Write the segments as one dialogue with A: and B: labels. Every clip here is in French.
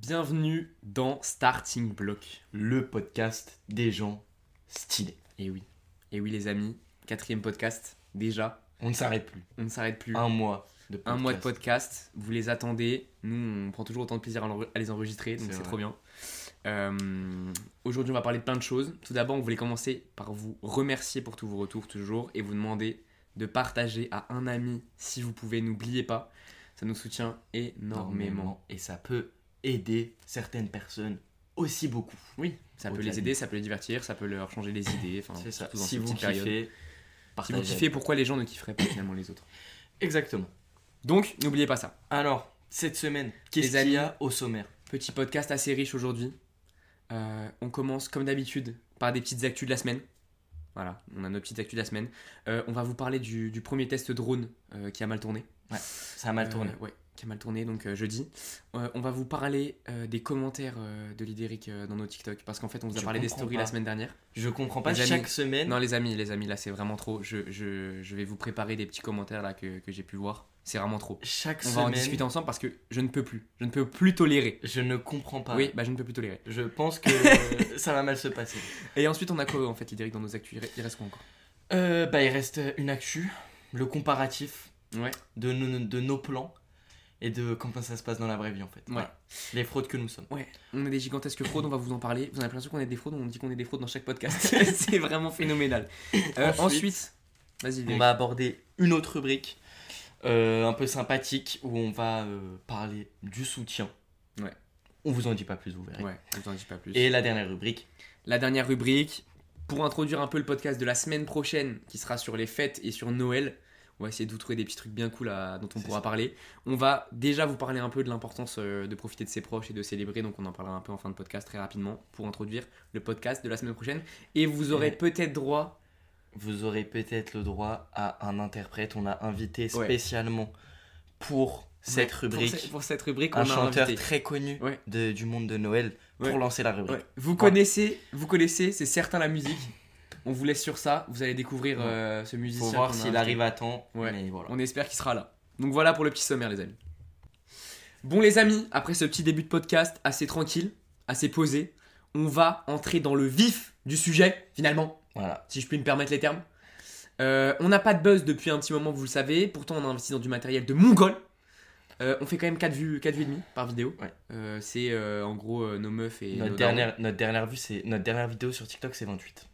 A: Bienvenue dans Starting Block.
B: le podcast des gens stylés.
A: Et oui, et oui les amis, quatrième podcast, déjà,
B: On ne s'arrête plus.
A: on ne s'arrête plus.
B: Un mois de podcast.
A: Un mois de podcast, vous les attendez, nous on prend toujours autant de plaisir à les enregistrer, donc
B: C'est
A: trop bien. Euh, Aujourd'hui on va parler de plein de choses. Tout d'abord on voulait commencer par vous remercier pour tous vos retours toujours et vous demander de partager à un ami si vous pouvez, n'oubliez pas, ça nous soutient énormément.
B: énormément. Et ça peut aider certaines personnes aussi beaucoup.
A: Oui, ça peut les
B: de-
A: aider, ça peut les divertir, ça peut leur changer les idées,
B: C'est ça.
A: dans
B: Si vous kiffez,
A: Si vous kiffez, pourquoi les gens ne kifferaient pas finalement les autres?
B: Exactement.
A: Donc, n'oubliez pas ça.
B: Alors, cette semaine, qu'est-ce qu'il y a au sommaire?
A: Petit podcast assez riche aujourd'hui. Euh, on commence comme d'habitude par des petites actus de la semaine. Voilà, on a nos petites actus de la semaine. Euh, on va vous parler du, du premier test drone euh, qui a mal tourné.
B: Ça a mal tourné.
A: ouais, qui a mal tourné, donc euh, jeudi. Euh, on va vous parler euh, des commentaires de l'Idéric dans nos TikTok. Parce qu'en fait, on vous a
B: Je
A: parlé des stories
B: pas.
A: la semaine dernière.
B: Je comprends pas
A: Les amis.
B: chaque semaine.
A: Non, les amis, les amis, là, c'est vraiment trop. Je, je, je vais vous préparer des petits commentaires là que, que j'ai pu voir. C'est vraiment trop.
B: Chaque
A: On va en
B: semaine,
A: discuter ensemble parce que je ne peux plus. Je ne peux plus tolérer.
B: je ne comprends pas.
A: Oui, bah je ne peux plus tolérer.
B: Je pense que ça va mal se passer.
A: Et ensuite, on a quoi en fait, Idéric, dans nos actus? Il re- Il reste quoi encore?
B: Euh, bah, il reste une actu, le comparatif
A: Ouais.
B: de, nos- de nos plans et de comment ça se passe dans la vraie vie en fait. Voilà. Les fraudes que nous sommes.
A: Ouais, on a des gigantesques fraudes, on va vous en parler. Vous avez l'impression qu'on est des fraudes, on dit qu'on est des fraudes dans chaque podcast. c'est vraiment phénoménal. Euh,
B: Ensuite, On va aborder une autre rubrique euh, un peu sympathique où on va euh, parler du soutien.
A: Ouais.
B: On vous en dit pas plus, vous verrez.
A: Ouais, je vous en dis pas plus.
B: Et la dernière rubrique,
A: La dernière rubrique, pour introduire un peu le podcast de la semaine prochaine, qui sera sur les fêtes et sur Noël. On va essayer de vous trouver des petits trucs bien cool à- dont on pourra
B: ça.
A: parler. On va déjà vous parler un peu de l'importance euh, de profiter de ses proches et de célébrer. Donc on en parlera un peu en fin de podcast très rapidement pour introduire le podcast de la semaine prochaine. Et vous aurez
B: Ouais.
A: peut-être droit
B: vous aurez peut-être le droit à un interprète. On a invité
A: Ouais.
B: spécialement pour cette
A: Ouais,
B: rubrique
A: Pour, ce- pour cette rubrique,
B: un
A: on a
B: chanteur
A: invité.
B: très connu
A: Ouais.
B: de- du monde de Noël
A: Ouais.
B: pour lancer la rubrique.
A: Vous connaissez, vous connaissez, c'est certain la musique. On vous laisse sur ça. Vous allez découvrir euh, ce musicien.
B: Faut voir s'il arrive à temps.
A: Ouais.
B: Mais voilà.
A: On espère qu'il sera là. Donc voilà pour le petit sommaire, les amis. Bon, les amis, après ce petit début de podcast assez tranquille, assez posé, on va entrer dans le vif du sujet, finalement,
B: Voilà.
A: si je puis me permettre les termes. Euh, on n'a pas de buzz depuis un petit moment, vous le savez. Pourtant, on a investi dans du matériel de mongol. Euh, on fait quand même 4 vues, 4 vues et demi par vidéo.
B: Ouais.
A: Euh, c'est euh, en gros nos meufs et
B: Notre
A: nos
B: dernière, notre dernière vue, c'est notre dernière vidéo sur TikTok, c'est 28.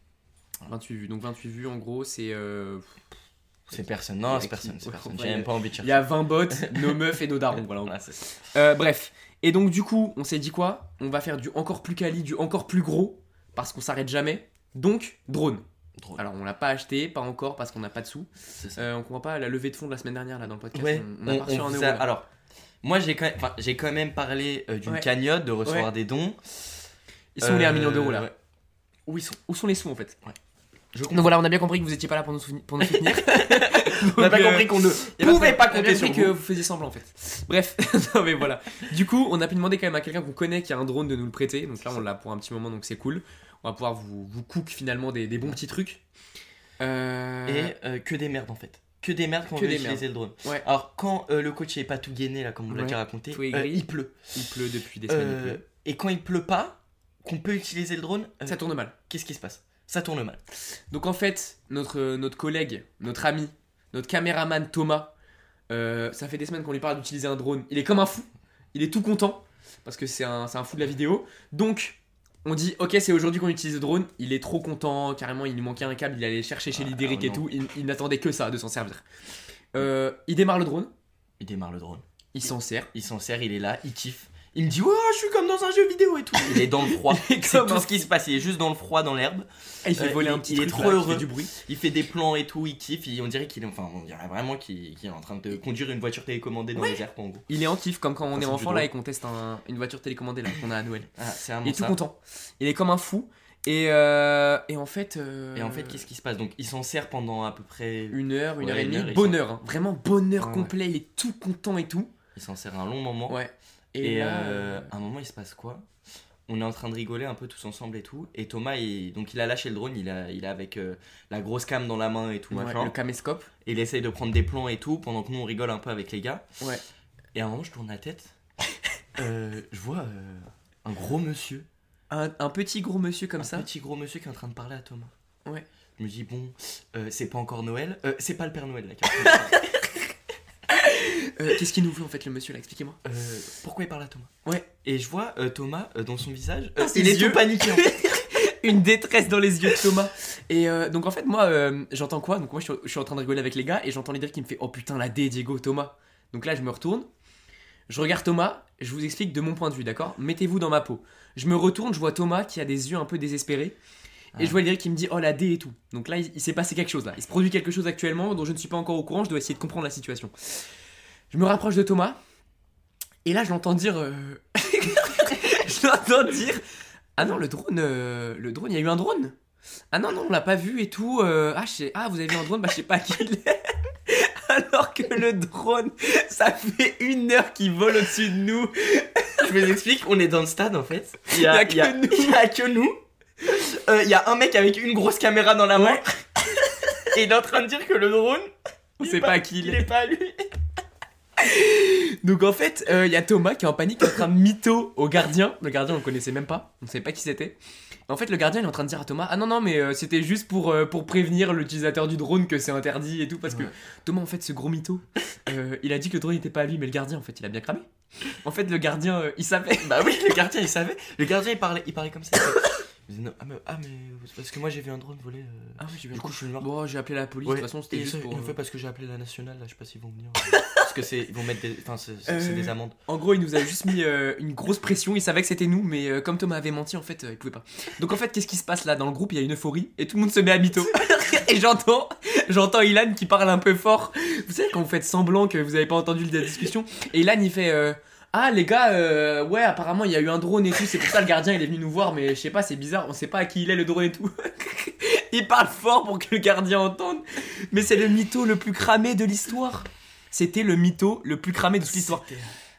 A: Darons. 28 vues. Donc 28 vues, en gros, c'est... euh,
B: C'est personne. Non, c'est personne. C'est personne. J'ai même pas envie de
A: Il
B: chercher.
A: y a 20 bots, nos meufs et nos darons. Voilà,
B: ça.
A: Euh, bref. Et donc du coup, on s'est dit quoi? On va faire du encore plus quali, du encore plus gros, parce qu'on s'arrête jamais. Donc, drone. Alors, on l'a pas acheté, pas encore, parce qu'on n'a pas de sous. Euh, on comprend pas la levée de fonds de la semaine dernière là dans le podcast.
B: Ouais,
A: on, on a
B: vous
A: euro.
B: a-. Alors, moi, j'ai quand, même- quand même parlé euh, d'une
A: Ouais.
B: cagnotte, de recevoir des dons.
A: Ils sont les 1 million d'euros là.
B: Euh. Où ils sont
A: Où sont les sous en fait? Donc voilà, on a bien compris que vous étiez pas là pour nous, souvenir- pour nous soutenir.
B: On n'a
A: Donc,
B: pas
A: euh,
B: compris qu'on ne
A: Y a
B: pouvait pas
A: a
B: compter
A: bien
B: sur
A: que
B: vous.
A: vous faisiez semblant en fait. Bref, non mais voilà. Du coup, on a pu demander quand même à quelqu'un qu'on connaît qui a un drone de nous le prêter. Donc là, on l'a pour un petit moment, donc c'est cool. On va pouvoir vous, vous cook finalement des, des bons petits trucs. Euh,
B: Et euh, que des merdes en fait. Que des merdes quand on veut utiliser le drone.
A: Ouais.
B: Alors, quand le coach n'est pas tout gainé, là, comme on l'a
A: Ouais.
B: déjà raconté,
A: est
B: il pleut.
A: il pleut depuis des semaines.
B: et quand il pleut pas, qu'on peut utiliser le drone,
A: Ça tourne mal.
B: qu'est-ce qui se passe? Ça tourne mal.
A: Donc en fait, notre, notre collègue, notre ami, notre caméraman Thomas, euh, ça fait des semaines qu'on lui parle d'utiliser un drone. Il est comme un fou. Il est tout content parce que c'est un, c'est un fou de la vidéo. Donc on dit ok c'est aujourd'hui qu'on utilise le drone. Il est trop content. Carrément il lui manquait un câble. Il allait chercher chez
B: Ah,
A: l'Idéric et tout. Il, il n'attendait que ça de s'en servir. Euh, il démarre le drone.
B: Il démarre le drone.
A: Il s'en sert.
B: Il s'en sert, il est là, il kiffe. Il me dit, ouais, je suis comme dans un jeu vidéo et tout. Il est dans le froid. C'est tout ce qui se passe. Il est juste dans le froid, dans l'herbe.
A: Il fait
B: Euh,
A: voler un
B: est-
A: petit
B: il est trop
A: là,
B: heureux.
A: fait du bruit.
B: Il fait des plans et tout, il kiffe. il- on dirait qu'il est, enfin, on dirait vraiment qu'il est en train de conduire une voiture télécommandée dans les airs, en gros.
A: Il est en kiff comme quand on est enfant là et qu'on teste un- une voiture télécommandée là qu'on a à Noël.
B: Ah,
A: Il est tout content. Il est comme un fou. Et, euh, et en fait. euh,
B: Et en fait, qu'est-ce qui se passe? Donc, il s'en sert pendant à peu près.
A: Une heure, une
B: Ouais,
A: heure et demie. bonheur, hein. vraiment bonheur complet. Il est tout content et tout.
B: Il s'en sert un long moment.
A: Ouais.
B: Et,
A: là,
B: euh,
A: euh,
B: à un moment, il se passe quoi? On est en train de rigoler un peu tous ensemble et tout. Et Thomas, il, donc il a lâché le drone, il a, il a avec euh, la grosse cam dans la main et tout,
A: ouais,
B: machin.
A: le caméscope.
B: Et il essaye de prendre des plans et tout, pendant que nous on rigole un peu avec les gars.
A: Ouais.
B: Et à un moment, je tourne la tête. Euh, je vois euh, un gros monsieur,
A: Un, un petit gros monsieur comme
B: un
A: ça.
B: petit gros monsieur qui est en train de parler à Thomas.
A: Ouais.
B: Je me dis, bon, c'est pas encore Noël. C'est pas le Père Noël là. qui est en train de parler.
A: Euh, Qu'est-ce qu'il nous veut en fait le monsieur là? Expliquez-moi.
B: Euh, pourquoi il parle à Thomas?
A: Ouais.
B: Et je vois euh, Thomas dans son visage.
A: Ah,
B: il est
A: yeux.
B: tout paniqué. en fait.
A: Une détresse dans les yeux de Thomas. Et donc en fait moi j'entends quoi? Donc moi je suis, je suis en train de rigoler avec les gars et j'entends Lidl qui me fait oh putain la D Diego Thomas. Donc là je me retourne. Je regarde Thomas, je vous explique de mon point de vue, d'accord? Mettez-vous dans ma peau. Je me retourne, je vois Thomas qui a des yeux un peu désespérés. Et
B: Ah.
A: je vois Lidl qui me dit oh la D et tout. Donc là il, il s'est passé quelque chose là. Il se produit quelque chose actuellement dont je ne suis pas encore au courant, je dois essayer de comprendre la situation. Je me rapproche de Thomas. Et là je l'entends dire... euh, je l'entends dire... Ah non, le drone, euh, le drone, il y a eu un drone. Ah non, non, on l'a pas vu et tout. euh, ah, je sais- ah, vous avez vu un drone, bah je sais pas qui il est. Alors que le drone, ça fait une heure qu'il vole au-dessus de nous.
B: Je vous explique, on est dans le stade en fait. Il y
A: Il y a que nous.
B: il y a que nous. Euh, Il y a un mec avec une grosse caméra dans la main. Et il est en train de dire que le drone,
A: On sait
B: est
A: pas qui il
B: il
A: est.
B: est pas lui.
A: Donc en fait, euh, il y a Thomas qui est en panique, qui est en train de mytho au gardien. Le gardien, on le connaissait même pas. On savait pas qui c'était. En fait, le gardien, il est en train de dire à Thomas Ah non, non, mais euh, c'était juste pour, euh, pour prévenir l'utilisateur du drone que c'est interdit et tout. Parce que. Thomas, en fait, ce gros mytho, euh, il a dit que le drone n'était pas à lui, mais le gardien, en fait, il a bien cramé. En fait, le gardien, euh, il savait.
B: Bah oui, le gardien il savait. Le gardien il parlait, il parlait comme ça. Il disait, non, ah, mais, ah, mais parce que moi j'ai vu un drone voler. euh,
A: Ah oui, j'ai
B: Du coup, je suis mort.
A: Bon, j'ai appelé la police.
B: Ouais,
A: De toute façon, c'était juste
B: ça,
A: pour. euh,
B: fait parce que j'ai appelé la nationale, là, je sais pas s'ils vont venir. parce que c'est, ils vont mettre des, c'est,
A: Euh,
B: des amendes.
A: En gros, il nous a juste mis euh, une grosse pression. Il savait que c'était nous, mais euh, comme Thomas avait menti, en fait, euh, il pouvait pas. Donc en fait, qu'est-ce qui se passe là? Dans le groupe Il y a une euphorie et tout le monde se met à mytho. et j'entends, j'entends Ilan qui parle un peu fort. Vous savez quand vous faites semblant que vous avez pas entendu la discussion Et Ilan il fait. euh, ah les gars, euh, ouais apparemment il y a eu un drone et tout, c'est pour ça le gardien il est venu nous voir, mais je sais pas, c'est bizarre, on sait pas à qui il est le drone et tout. il parle fort pour que le gardien entende, mais c'est le mytho le plus cramé de l'histoire. C'était le mytho le plus cramé de toute l'histoire.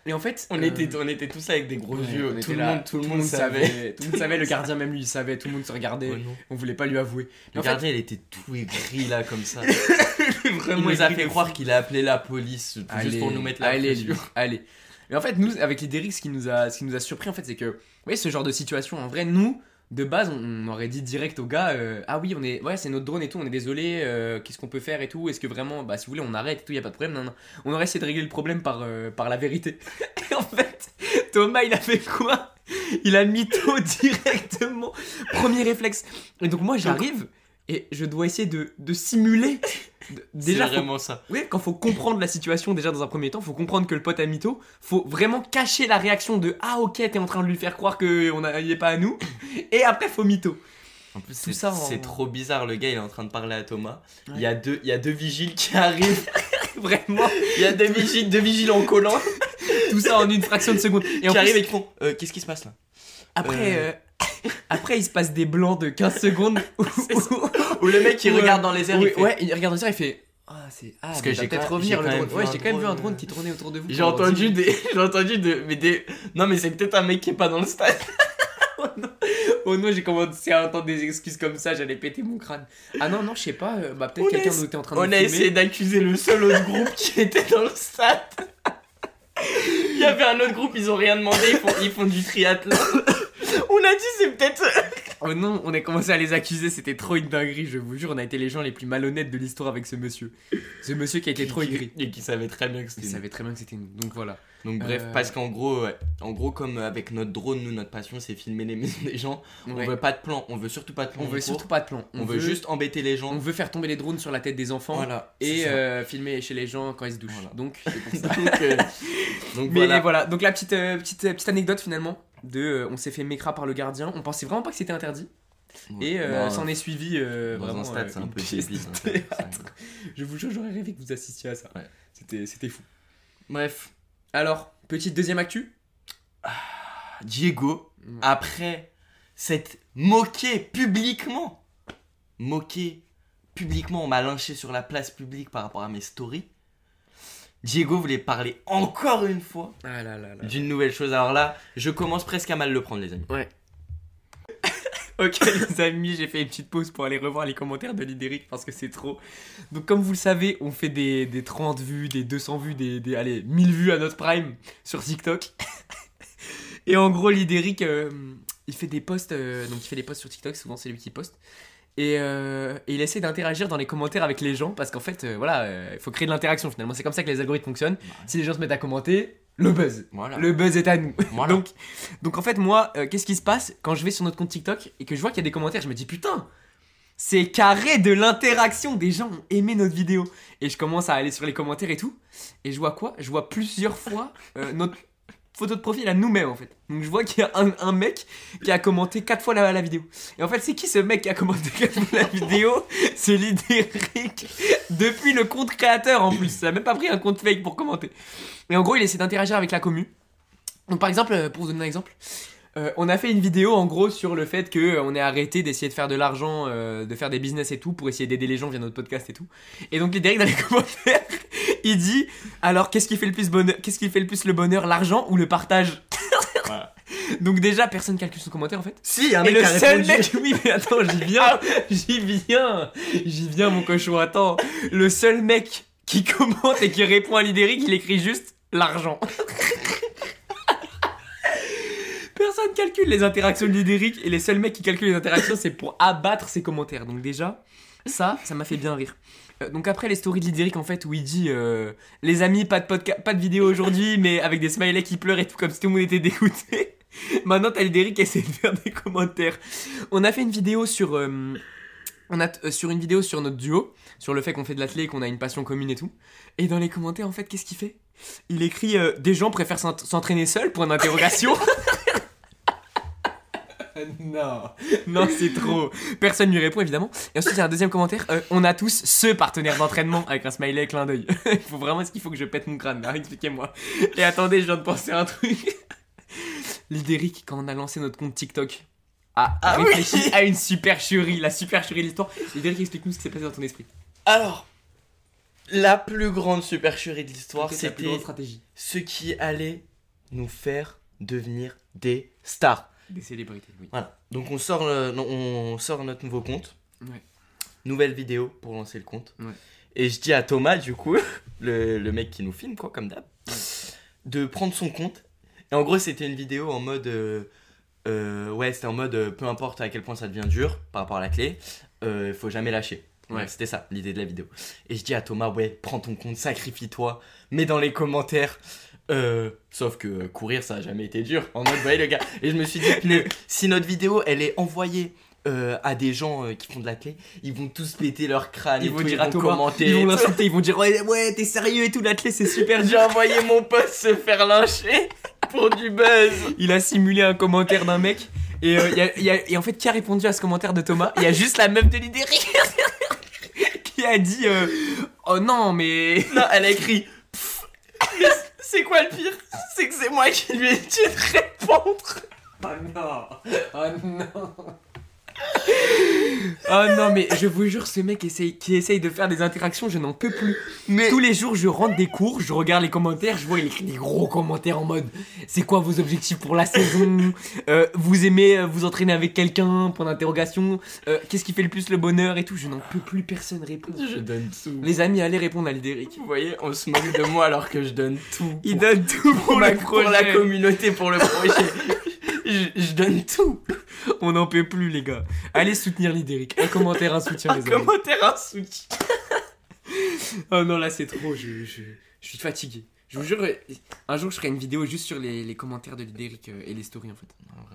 A: Et en fait,
B: On,
A: euh,
B: était, on était tous avec des gros
A: ouais,
B: yeux.
A: on
B: tout,
A: était
B: le
A: là,
B: monde, tout le monde savait.
A: Tout le monde savait, le gardien même lui il savait, tout le monde se regardait.
B: Non.
A: On voulait pas lui avouer.
B: Le
A: fait-
B: gardien il était tout aigri là comme ça.
A: Vraiment,
B: il nous a fait croire qu'il a appelé la police juste pour nous mettre la
A: allez,
B: pression.
A: lui, allez. Mais en fait, nous, avec les Derrick, ce qui nous a, ce qui nous a surpris, en fait, c'est que, vous voyez, ce genre de situation, en vrai, nous, de base, on, aurait dit direct au gars, euh, ah oui, on est, ouais, c'est notre drone et tout, on est désolé, euh, qu'est-ce qu'on peut faire et tout, est-ce que vraiment, bah, si vous voulez, on arrête et tout, y a pas de problème, non, non. On aurait essayé de régler le problème par, euh, par la vérité. Et en fait, Thomas, il a fait quoi? Il a mytho directement. Premier réflexe. Et donc, moi, j'arrive et je dois essayer de, de simuler. Déjà,
B: c'est
A: faut
B: vraiment ça.
A: oui, quand faut comprendre la situation déjà dans un premier temps, faut comprendre que le pote a mytho, faut vraiment cacher la réaction de ah ok t'es en train de lui faire croire que on a, il est pas à nous, et après faut mytho.
B: En plus, c'est,
A: ça en-
B: c'est trop bizarre. Le gars, il est en train de parler à Thomas.
A: Ouais.
B: Il, y a deux, il y a deux vigiles qui arrivent.
A: Vraiment,
B: Il y a deux vigiles, deux vigiles en collant
A: tout ça en une fraction de seconde. Et en
B: qui
A: plus,
B: arrivent et qui font euh, Qu'est-ce qui se passe là?
A: Après,
B: Euh.
A: euh, après il se passe des blancs de 15 secondes où,
B: le mec
A: Ouais.
B: regarde dans les airs.
A: où-
B: il fait,
A: ouais, il regarde dans ça, il fait ah c'est ah
B: Parce que j'ai
A: peut-être revenir le drone. Ouais, j'ai quand même vu un
B: drone, euh,
A: qui tournait autour de vous.
B: J'ai entendu
A: 10
B: des. J'ai entendu de. Mais des. Non, mais c'est peut-être un mec qui est pas dans le stade.
A: Oh non, j'ai commencé à entendre des excuses comme ça, j'allais péter mon crâne. Ah non, non, je sais pas, euh, bah peut-être quelqu'un d'autre était en train de
B: On a essayé d'accuser le seul autre groupe qui était dans le stade. Il y avait un autre groupe, ils ont rien demandé, ils font, ils font du triathlon. On a dit c'est peut-être.
A: Oh non, on a commencé à les accuser, c'était trop une dinguerie, je vous jure, on a été les gens les plus malhonnêtes de l'histoire avec ce monsieur. Ce monsieur qui a été trop aigri.
B: Et qui savait très bien que
A: Il
B: c'était. nous.
A: savait très bien que c'était nous, donc voilà.
B: Donc bref,
A: Euh,
B: parce qu'en gros, ouais, en gros comme avec notre drone, nous notre passion c'est filmer les maisons des gens.
A: Ouais.
B: On veut pas de plan, on veut surtout pas de plan.
A: On veut surtout pas de plan.
B: On, veut, juste embêter les gens.
A: On veut faire tomber les drones sur la tête des enfants
B: Voilà.
A: et euh, filmer chez les gens quand ils se douchent.
B: Voilà.
A: Donc,
B: donc, euh, donc
A: Mais
B: voilà.
A: voilà. donc la petite, petite, petite anecdote finalement de on s'est fait mécra par le gardien, on pensait vraiment pas que c'était interdit
B: Ouais.
A: et euh,
B: Bon,
A: s'en est suivi euh,
B: dans
A: vraiment
B: un stade,
A: euh,
B: c'est un peu débile. c'est-
A: Je vous jure, j'aurais rêvé que vous assistiez à ça.
B: Ouais.
A: C'était, c'était fou.
B: Bref,
A: Alors, petite deuxième actu
B: Diego,
A: Ouais.
B: après s'être moqué publiquement, moqué publiquement, on m'a lynché sur la place publique par rapport à mes stories. Diego voulait parler encore une fois
A: Ah
B: d'une nouvelle chose. Alors là, je commence presque à mal le prendre, les amis.
A: Ok les amis, j'ai fait une petite pause pour aller revoir les commentaires de Lidéric parce que c'est trop. Donc comme vous le savez, on fait des, des 30 vues, des 200 vues, des, des allez, 1000 vues à notre prime sur TikTok. Et en gros, Lidéric, euh, il fait des posts, euh, donc il fait des posts sur TikTok, souvent c'est lui qui poste. Et, euh, et il essaie d'interagir dans les commentaires avec les gens parce qu'en fait, euh, voilà, euh, il faut créer de l'interaction finalement. C'est comme ça que les algorithmes fonctionnent. Si les gens se mettent à commenter, le buzz.
B: Voilà.
A: Le buzz est à nous.
B: Voilà.
A: Donc, donc en fait, moi, qu'est-ce qui se passe quand je vais sur notre compte TikTok et que je vois qu'il y a des commentaires Je me dis putain, c'est carré de l'interaction. Des gens ont aimé notre vidéo. Et je commence à aller sur les commentaires et tout. Et je vois quoi? Je vois plusieurs fois notre photo de profil à nous-mêmes en fait. Donc je vois qu'il y a un, mec qui a commenté 4 fois la, vidéo. Et en fait, c'est qui ce mec qui a commenté 4 fois la vidéo? C'est Lidéric. Depuis le compte créateur en plus. Ça a même pas pris un compte fake pour commenter. Et en gros, il essaie d'interagir avec la commu. Donc par exemple, euh, pour vous donner un exemple, euh, on a fait une vidéo en gros sur le fait que euh, on est arrêté d'essayer de faire de l'argent, de faire des business et tout pour essayer d'aider les gens via notre podcast et tout. Et donc Lidéric dans les commentaires, il dit alors qu'est-ce qui fait le plus bonheur, qu'est-ce qui fait le plus le bonheur, l'argent ou le partage
B: Voilà.
A: Donc déjà personne calcule son commentaire en fait.
B: Si, il y a un
A: Et
B: mec
A: le
B: qui a
A: seul
B: répondu.
A: mec, oui mais attends j'y viens, j'y viens, j'y viens mon cochon attends. Le seul mec qui commente et qui répond à Lidéric, il écrit juste l'argent. Personne calcule les interactions de Lidéric et les seuls mecs qui calculent les interactions c'est pour abattre ses commentaires. Donc déjà, ça, ça m'a fait bien rire. Euh, donc après les stories de Lidéric en fait où il dit euh, les amis pas de podca- pas de vidéo aujourd'hui mais avec des smileys qui pleurent et tout comme si tout le monde était dégoûté. Maintenant t'as Lidéric qui essaie de faire des commentaires. On a fait une vidéo sur euh, on a sur une vidéo sur notre duo sur le fait qu'on fait de l'athlé et qu'on a une passion commune et tout. Et dans les commentaires en fait qu'est-ce qu'il fait? Il écrit des gens préfèrent s'ent- s'entraîner seuls point d'interrogation. non, non c'est trop. Personne lui répond évidemment. Et ensuite il y a un deuxième commentaire. euh, on a tous ce partenaire d'entraînement avec un smiley clin d'œil. Il faut vraiment est-ce qu'il faut que je pète mon crâne? Là Expliquez-moi. Et attendez, je viens de penser à un truc. Lidéric, quand on a lancé notre compte TikTok, a
B: Ah
A: réfléchi
B: oui
A: à une supercherie, la supercherie de l'histoire. Lidéric, explique-nous ce qui s'est passé dans ton esprit.
B: Alors, la plus grande supercherie de l'histoire, c'était ce qui allait nous faire devenir des stars.
A: Des célébrités, oui.
B: Voilà. Donc on sort, le- non, on sort notre nouveau compte.
A: Ouais.
B: Nouvelle vidéo pour lancer le compte.
A: Ouais.
B: Et je dis à Thomas, du coup, le, le mec qui nous filme, quoi, comme d'hab, de prendre son compte. Et en gros, c'était une vidéo en mode. euh, euh, ouais, c'était en mode euh, peu importe à quel point ça devient dur par rapport à la clé, il faut jamais lâcher. Ouais. c'était ça l'idée de la vidéo. Et je dis à Thomas, ouais, prends ton compte, sacrifie-toi, mets dans les commentaires. Euh, sauf que courir, ça a jamais été dur. En mode, ouais, le gars. Et je me suis dit, mais si notre vidéo, elle est envoyée euh, à des gens euh, qui font de la clé, ils vont tous péter leur crâne.
A: Ils
B: et
A: vont
B: tout,
A: dire à
B: vont
A: Thomas,
B: commenter.
A: ils vont l'insulter, ils vont dire ouais, ouais t'es sérieux et tout, l'athlète c'est super dur.
B: J'ai envoyé mon pote se faire lyncher pour du buzz.
A: Il a simulé un commentaire d'un mec et, euh, y a- y a- et en fait qui a répondu à ce commentaire de Thomas? Il y a juste la meuf de Lidéric qui a dit oh non mais
B: Non, elle a écrit. C'est quoi le pire? C'est que c'est moi qui lui ai dit de répondre.
A: oh non. Oh non Oh non mais je vous jure ce mec essaye, qui essaye de faire des interactions je n'en peux plus
B: Mais
A: Tous les jours, je rentre des cours, je regarde les commentaires, je vois il écrit des gros commentaires en mode c'est quoi vos objectifs pour la saison Euh, Vous aimez euh, vous entraîner avec quelqu'un? Point d'interrogation. Euh, Qu'est-ce qui fait le plus le bonheur? et tout Je n'en peux plus, personne répond.
B: je donne tout.
A: Les amis, allez répondre à Lidéric.
B: Vous voyez, on se moque de moi alors que je donne tout.
A: Il donne tout pour,
B: la, pour la
A: projet.
B: communauté, pour le projet. je, je donne tout.
A: On n'en peut plus, les gars. Allez soutenir Lidéric. Un commentaire, un soutien,
B: Un
A: les amis.
B: commentaire, un soutien.
A: Oh non, là c'est trop, je, je, je suis fatigué. Je vous jure, un jour je ferai une vidéo juste sur les, les commentaires de Lidéric euh, et les stories en fait.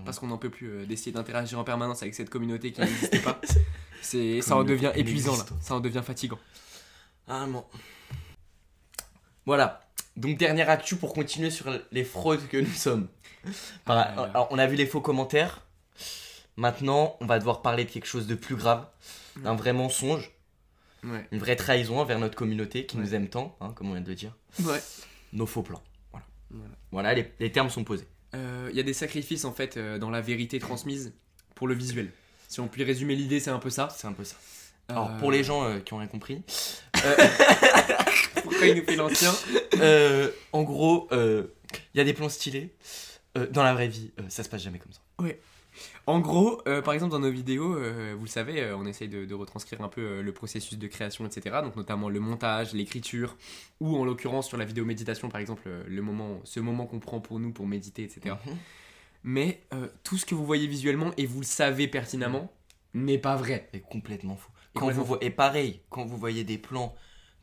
A: Parce qu'on n'en peut plus euh, d'essayer d'interagir en permanence avec cette communauté qui n'existait pas. C'est, ça en devient épuisant là. Ça en devient fatigant.
B: Ah bon. Voilà. Donc dernière actu pour continuer sur les fraudes que nous sommes. Par-
A: Ah
B: alors, on a vu les faux commentaires. Maintenant, on va devoir parler de quelque chose de plus grave, d'un vrai mensonge,
A: Ouais.
B: une vraie trahison envers notre communauté qui
A: Ouais.
B: nous aime tant, hein, comme on vient de le dire.
A: Ouais.
B: Nos faux plans. Voilà.
A: Voilà.
B: Voilà, les, les termes sont posés.
A: Euh, Il y a des sacrifices en fait euh, dans la vérité transmise pour le visuel. Si on peut résumer l'idée, c'est un peu ça.
B: C'est un peu ça. Alors
A: Euh,
B: pour les gens euh, qui ont rien compris,
A: Pourquoi il nous fait l'ancien
B: euh, en gros, euh, il y a des plans stylés. Euh, dans la vraie vie, euh, ça se passe jamais comme ça.
A: En gros, euh, par exemple, dans nos vidéos, euh, vous le savez, euh, on essaye de, de retranscrire un peu euh, le processus de création, etc. Donc, notamment le montage, l'écriture, ou en l'occurrence sur la vidéo méditation, par exemple, euh, le moment, ce moment qu'on prend pour nous pour méditer, etc.
B: Mhm.
A: mais euh, tout ce que vous voyez visuellement et vous le savez pertinemment n'est pas vrai.
B: C'est complètement fou.
A: Et
B: Quand
A: complètement
B: vous vo- et pareil, quand vous voyez des plans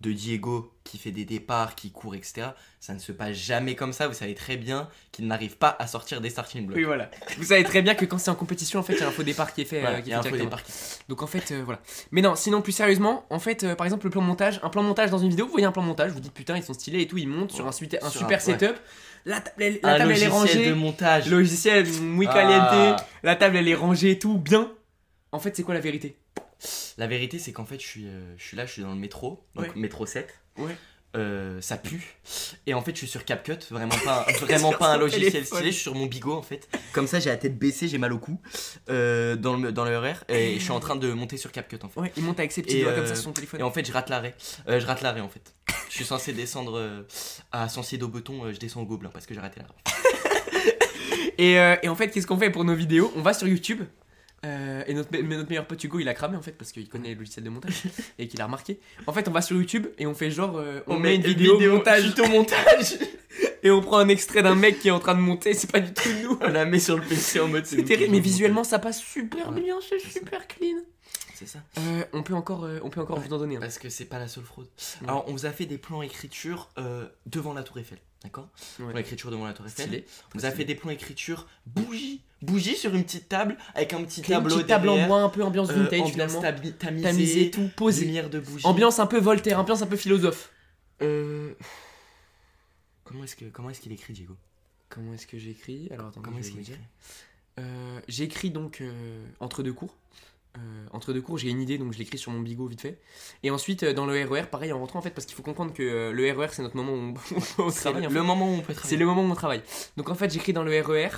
B: de Diego qui fait des départs, qui court, etc., ça ne se passe jamais comme ça. Vous savez très bien qu'il n'arrive pas à sortir des starting blocks.
A: Oui, voilà. Vous savez très bien que quand c'est en compétition, en fait, il y a un faux départ qui est fait.
B: Voilà,
A: euh, qui
B: il y
A: est
B: a un
A: fait
B: faux
A: directement.
B: départ qui-
A: Donc en fait, euh, voilà. Mais non, sinon plus sérieusement, en fait, euh, par exemple, le plan montage, un plan montage dans une vidéo, vous voyez un plan montage, vous dites putain, ils sont stylés et tout, ils montent sur un, super
B: un- ouais.
A: setup. La table, elle, la
B: Un
A: table elle est
B: logiciel
A: rangée.
B: de montage.
A: Logiciel muy
B: Ah.
A: caliente. La table elle est rangée et tout, bien. En fait, c'est quoi la vérité?
B: La vérité, c'est qu'en fait, je suis, euh, je suis là, je suis dans le métro, donc
A: Ouais.
B: métro 7.
A: Ouais.
B: Euh, ça pue. Et en fait, je suis sur CapCut, vraiment pas, vraiment pas un logiciel stylé. Je suis sur mon bigot en fait. Comme ça, j'ai la tête baissée, j'ai mal au cou euh, dans le dans et je suis en train de monter sur CapCut en fait.
A: Ouais, il monte avec ses petits
B: Et,
A: doigts comme ça sur son téléphone.
B: Et en fait, je rate l'arrêt. Je rate l'arrêt en fait. Je suis censé descendre à Sancier d'Aubeton, je descends au Gobelin parce que j'ai raté l'arrêt.
A: Et, et en fait, qu'est-ce qu'on fait pour nos vidéos? On va sur YouTube. Euh, et notre, me- notre meilleur pote Hugo il a cramé en fait parce qu'il connaît le logiciel de montage et qu'il a remarqué. En fait on va sur YouTube et on fait genre euh, on, met une vidéo, montage
B: tuto montage.
A: et on prend un extrait d'un mec qui est en train de monter, c'est pas du tout nous.
B: On la met sur le PC en mode
A: C'est terrible mais visuellement ça passe super
B: Ouais.
A: bien, c'est super clean.
B: C'est ça.
A: Euh, on peut encore, euh, on peut encore vous en donner un.
B: Parce que c'est pas la seule fraude.
A: Ouais.
B: Alors, on vous a fait des plans écriture devant la Tour Eiffel, d'accord
A: Ouais.
B: Plan écriture devant la Tour Eiffel.
A: Stylé.
B: On vous a fait des plans écriture bougie, bougie sur une petite table avec un petit
A: Créer une
B: tableau
A: petite table en bois un peu ambiance
B: euh,
A: vintage
B: ambiance
A: finalement.
B: tabi- tamisée,
A: Tamisé tout, posé.
B: lumière de bougie.
A: Ambiance un peu Voltaire, ambiance un peu philosophe.
B: Euh, Comment est-ce que comment est-ce qu'il écrit Diego?
A: Comment est-ce que j'écris? Alors attends,
B: Comment est-ce qu'il écrit?
A: Euh, J'écris donc euh, entre deux cours. Euh, entre deux cours, j'ai une idée donc je l'écris sur mon bigot vite fait. Et ensuite euh, dans le RER, pareil en rentrant en fait parce qu'il faut comprendre que euh, le RER c'est notre moment où on, travaille. en
B: le
A: fait.
B: moment où on peut
A: C'est le moment où on travaille. Donc en fait, j'écris dans le RER,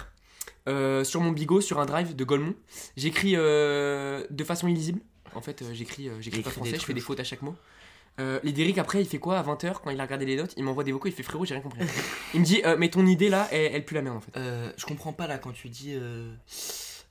A: euh, sur mon bigot, sur un drive de Golemont. J'écris de façon illisible. En fait, j'écris pas français, je fais des fautes à chaque mot. Euh, Lidéric, après, il fait quoi à 20h quand il a regardé les notes? Il m'envoie des vocaux, il fait frérot, j'ai rien compris. il me dit, mais ton idée là, elle, elle pue la merde en fait.
B: Je comprends pas là quand tu dis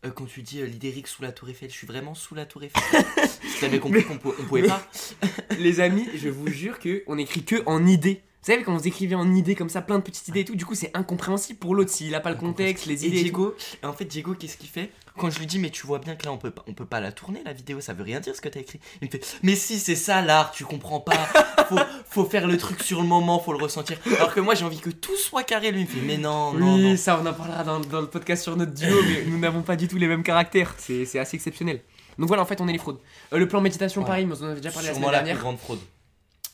B: euh, quand tu dis euh, l'Idéric sous la Tour Eiffel. Je suis vraiment sous la Tour Eiffel. tu avais compris qu'on pou- on pouvait
A: mais-
B: pas.
A: les amis, je vous jure que on écrit que en idée. Vous savez, quand vous écrivez en idée comme ça, plein de petites idées et tout, du coup, c'est incompréhensible pour l'autre s'il a pas le contexte, les idées. et.
B: Diego, et en fait Diego qu'est-ce qu'il fait? Quand je lui dis mais tu vois bien que là on peut pas, on peut pas la tourner la vidéo, ça veut rien dire ce que t'as écrit. Il me fait mais si c'est ça l'art, tu comprends pas. Faut, faut faire le truc sur le moment, faut le ressentir. Alors que moi j'ai envie que tout soit carré. Lui il me fait mais non non
A: Oui,
B: non.
A: ça on en parlera dans, dans le podcast sur notre duo, mais nous n'avons pas du tout les mêmes caractères. C'est assez exceptionnel. Donc voilà, en fait, on est les fraudes. Euh, le plan méditation,
B: Voilà.
A: pareil, mais on en avait déjà parlé la
B: Sûrement
A: semaine
B: la plus
A: dernière.
B: grande fraude.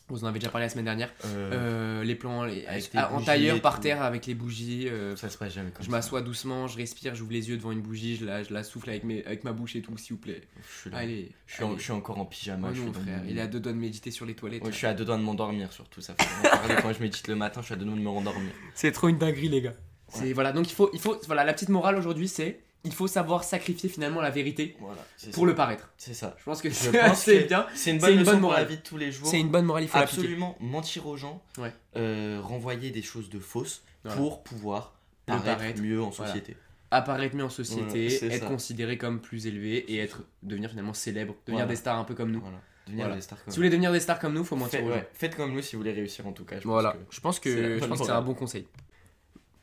A: Vous en avez déjà parlé la semaine dernière.
B: Euh,
A: Euh, les plans les-
B: Avec les
A: en tailleur par terre avec les bougies. euh,
B: ça se passe jamais comme
A: je m'assois doucement, je respire, j'ouvre les yeux devant une bougie, je la, je la souffle avec, mes, avec ma bouche et tout, s'il vous plaît.
B: Je suis là.
A: Allez,
B: Je suis, en-
A: allez.
B: je suis encore en pyjama.
A: Oh
B: je
A: non,
B: suis dans
A: frère,
B: mon-
A: il est à deux doigts de méditer sur les toilettes.
B: Ouais, je suis à deux doigts de m'endormir surtout. Ça fait vraiment parler quand je médite le matin, je suis à deux doigts de me rendormir.
A: C'est trop une dinguerie, les gars. C'est voilà, donc il faut, il faut, voilà, la petite morale aujourd'hui, c'est il faut savoir sacrifier finalement la vérité
B: Voilà.
A: pour
B: ça.
A: le paraître.
B: C'est ça.
A: Je pense que c'est bien.
B: C'est une bonne
A: une
B: leçon
A: bonne
B: pour la
A: morale.
B: vie de tous les jours.
A: C'est une bonne morale, il faut.
B: Absolument mentir aux gens,
A: Ouais.
B: euh, renvoyer des choses de fausses
A: Voilà.
B: pour pouvoir paraître,
A: paraître.
B: mieux en
A: Voilà.
B: société.
A: apparaître mieux en société, être
B: ça.
A: considéré comme plus élevé et être devenir finalement célèbre, devenir des stars un peu comme nous.
B: Voilà.
A: Si vous voulez devenir des stars comme nous, faut mentir
B: Faites,
A: aux gens.
B: ouais, faites comme nous si vous voulez réussir en tout cas. Je
A: Voilà,
B: pense que-
A: je pense que c'est un
B: morale.
A: bon conseil.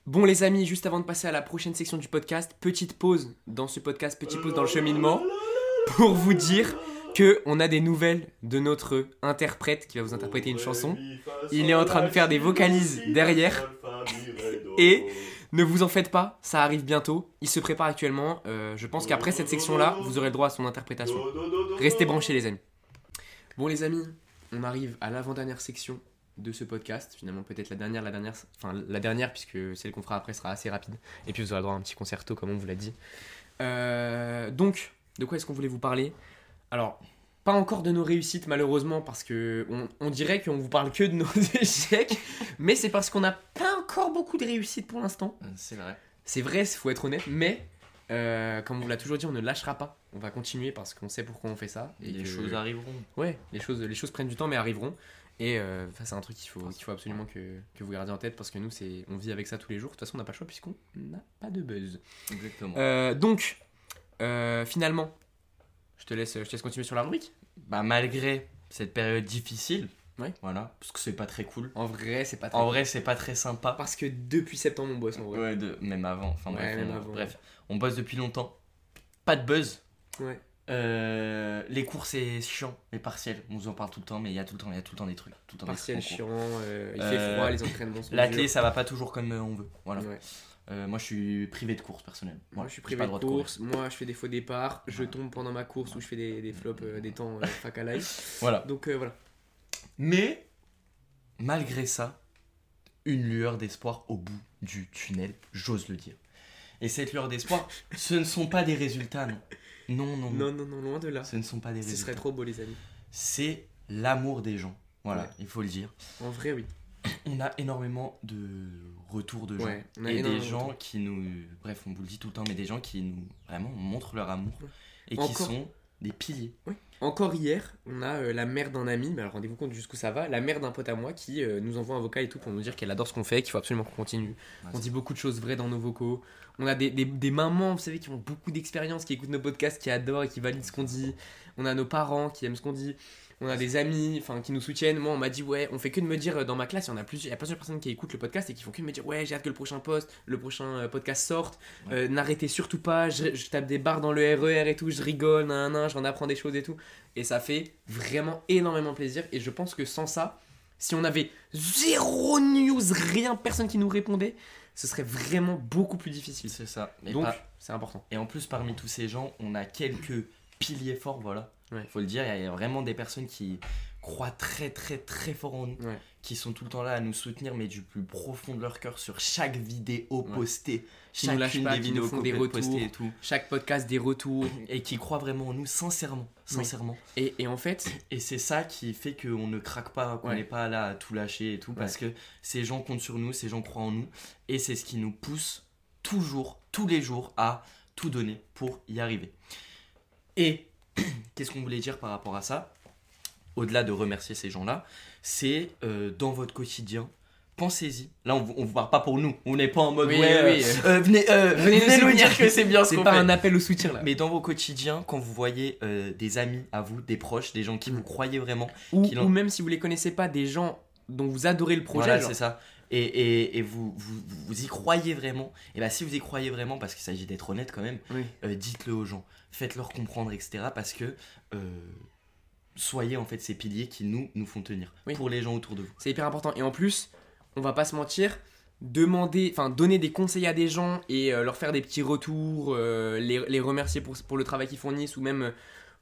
A: Bon les amis, juste avant de passer à la prochaine section du podcast, petite pause dans ce podcast, petite pause dans le cheminement pour vous dire que on a des nouvelles de notre interprète qui va vous interpréter une chanson. Il est en train de faire des vocalises derrière. Et ne vous en faites pas, ça arrive bientôt. Il se prépare actuellement. Euh, je pense qu'après cette section-là, vous aurez le droit à son interprétation. Restez branchés les amis. Bon les amis, on arrive à l'avant-dernière section de ce podcast. Finalement peut-être la dernière, la dernière, enfin la dernière puisque celle qu'on fera après sera assez rapide. Et puis vous aurez droit à un petit concerto comme on vous l'a dit. Euh, donc, de quoi est-ce qu'on voulait vous parler? Alors, pas encore de nos réussites malheureusement parce que on, on dirait qu'on vous parle que de nos échecs, mais c'est parce qu'on n'a pas encore beaucoup de réussites pour l'instant.
B: Euh, C'est vrai.
A: C'est vrai, il faut être honnête, mais euh, comme on vous l'a toujours dit, on ne lâchera pas. On va continuer parce qu'on sait pourquoi on fait ça.
B: Et les
A: que-
B: choses arriveront.
A: Ouais, les choses, les choses prennent du temps mais arriveront. Et euh, c'est un truc qu'il faut, qu'il faut absolument que, que vous gardiez en tête parce que nous, c'est, on vit avec ça tous les jours. De toute façon, on n'a pas le choix puisqu'on n'a pas de buzz.
B: Exactement.
A: Euh, donc, euh, finalement, je te, laisse, je te laisse continuer sur la rubrique.
B: Bah malgré cette période difficile
A: Ouais.
B: Voilà, parce que c'est pas très cool.
A: En vrai, c'est pas très
B: En vrai, c'est pas très sympa.
A: Parce que depuis septembre, on bosse en vrai.
B: Ouais, de- même avant. Enfin
A: Ouais,
B: bref,
A: même
B: on,
A: avant.
B: bref, on bosse depuis longtemps. Pas de buzz.
A: Ouais.
B: Euh, les cours c'est chiant, les partiels, on vous en parle tout le temps, mais il y a tout le temps, il y a tout le temps des trucs, tout le temps
A: Partiel chiant, euh, il
B: Euh,
A: fait froid, les entraînements sont
B: La
A: durs.
B: clé, ça va pas toujours comme euh, on veut. Voilà.
A: Ouais.
B: Euh, moi, je suis privé de course personnellement.
A: Moi, je suis privé de
B: de
A: moi je fais des faux départs, je tombe pendant ma course où je fais des, des flops, euh, des temps euh, fac à live.
B: Voilà.
A: Donc euh, voilà.
B: Mais malgré ça, une lueur d'espoir au bout du tunnel, j'ose le dire. Et cette lueur d'espoir, ce ne sont pas des résultats, non. Non, non, non.
A: Non, loin de là.
B: Ce ne sont pas des
A: Ce
B: résultats.
A: serait trop beau, les amis.
B: C'est l'amour des gens. Voilà,
A: Ouais.
B: il faut le dire.
A: En vrai, oui.
B: On a énormément de retours de gens.
A: Ouais, on a
B: et des
A: de
B: gens qui nous. Bref, on vous le dit tout le temps, mais des gens qui nous vraiment montrent leur amour.
A: Ouais.
B: Et qui sont des piliers.
A: Encore hier, on a euh, la mère d'un ami, mais alors rendez-vous compte jusqu'où ça va, la mère d'un pote à moi qui euh, nous envoie un vocal et tout pour nous dire qu'elle adore ce qu'on fait, qu'il faut absolument qu'on continue.
B: Ouais,
A: on dit beaucoup de choses vraies dans nos vocaux. On a des, des, des mamans, vous savez, qui ont beaucoup d'expérience, qui écoutent nos podcasts, qui adorent et qui valident ce qu'on dit. On a nos parents qui aiment ce qu'on dit. On a des amis enfin, qui nous soutiennent. Moi, on m'a dit, ouais, on fait que de me dire euh, dans ma classe, il y, en a plusieurs, il y a plusieurs personnes qui écoutent le podcast et qui font que de me dire, ouais, j'ai hâte que le prochain post, le prochain euh, podcast sorte. Euh, N'arrêtez surtout pas. Je, je tape des barres dans le RER et tout, je rigole, nan, nan, j'en apprends des choses et tout. Et ça fait vraiment énormément plaisir. Et je pense que sans ça, si on avait zéro news, rien, personne qui nous répondait, ce serait vraiment beaucoup plus difficile.
B: C'est ça. Et,
A: Donc, c'est important.
B: et en plus, parmi tous ces gens, on a quelques piliers forts, voilà.
A: Ouais.
B: Faut le dire, il y a vraiment des personnes qui croient très très très fort en nous,
A: Ouais.
B: qui sont tout le temps là à nous soutenir, mais du plus profond de leur cœur sur chaque vidéo postée,
A: lâchent
B: chacune
A: pas,
B: des vidéos
A: font des retours.
B: et tout,
A: Chaque podcast, des retours.
B: et qui croient vraiment en nous sincèrement,
A: Oui.
B: sincèrement.
A: Et, et en fait,
B: Et c'est ça qui fait qu'on ne craque pas, qu'on n'est pas là à tout lâcher et tout, parce que ces gens comptent sur nous, ces gens croient en nous, et c'est ce qui nous pousse toujours, tous les jours, à tout donner pour y arriver. Et qu'est-ce qu'on voulait dire par rapport à ça Au-delà de remercier ces gens-là, c'est euh, dans votre quotidien. Pensez-y. Là, on, on vous parle pas pour nous. On n'est pas en mode
A: Oui,
B: ouais,
A: oui,
B: euh, euh, venez, euh,
A: Venez nous
B: venez nous
A: soutenir.
B: dire que c'est bien ce
A: c'est pas
B: fait.
A: un appel au soutien là.
B: Mais dans vos quotidiens, quand vous voyez des amis à vous, des proches, des gens qui vous croyez vraiment,
A: Ou, même si vous les connaissez pas, des gens dont vous adorez le projet.
B: voilà, c'est ça. Et, et, et vous, vous, vous y croyez vraiment. Et bah si vous y croyez vraiment, parce qu'il s'agit d'être honnête quand même,
A: Oui.
B: dites-le aux gens, faites-leur comprendre, etc. Parce que euh, soyez en fait ces piliers qui nous nous font tenir
A: Oui.
B: pour les gens autour de vous.
A: C'est hyper important. Et en plus, on va pas se mentir, demander, enfin donner des conseils à des gens et euh, leur faire des petits retours, euh, les, les remercier pour, pour le travail qu'ils fournissent ou même euh,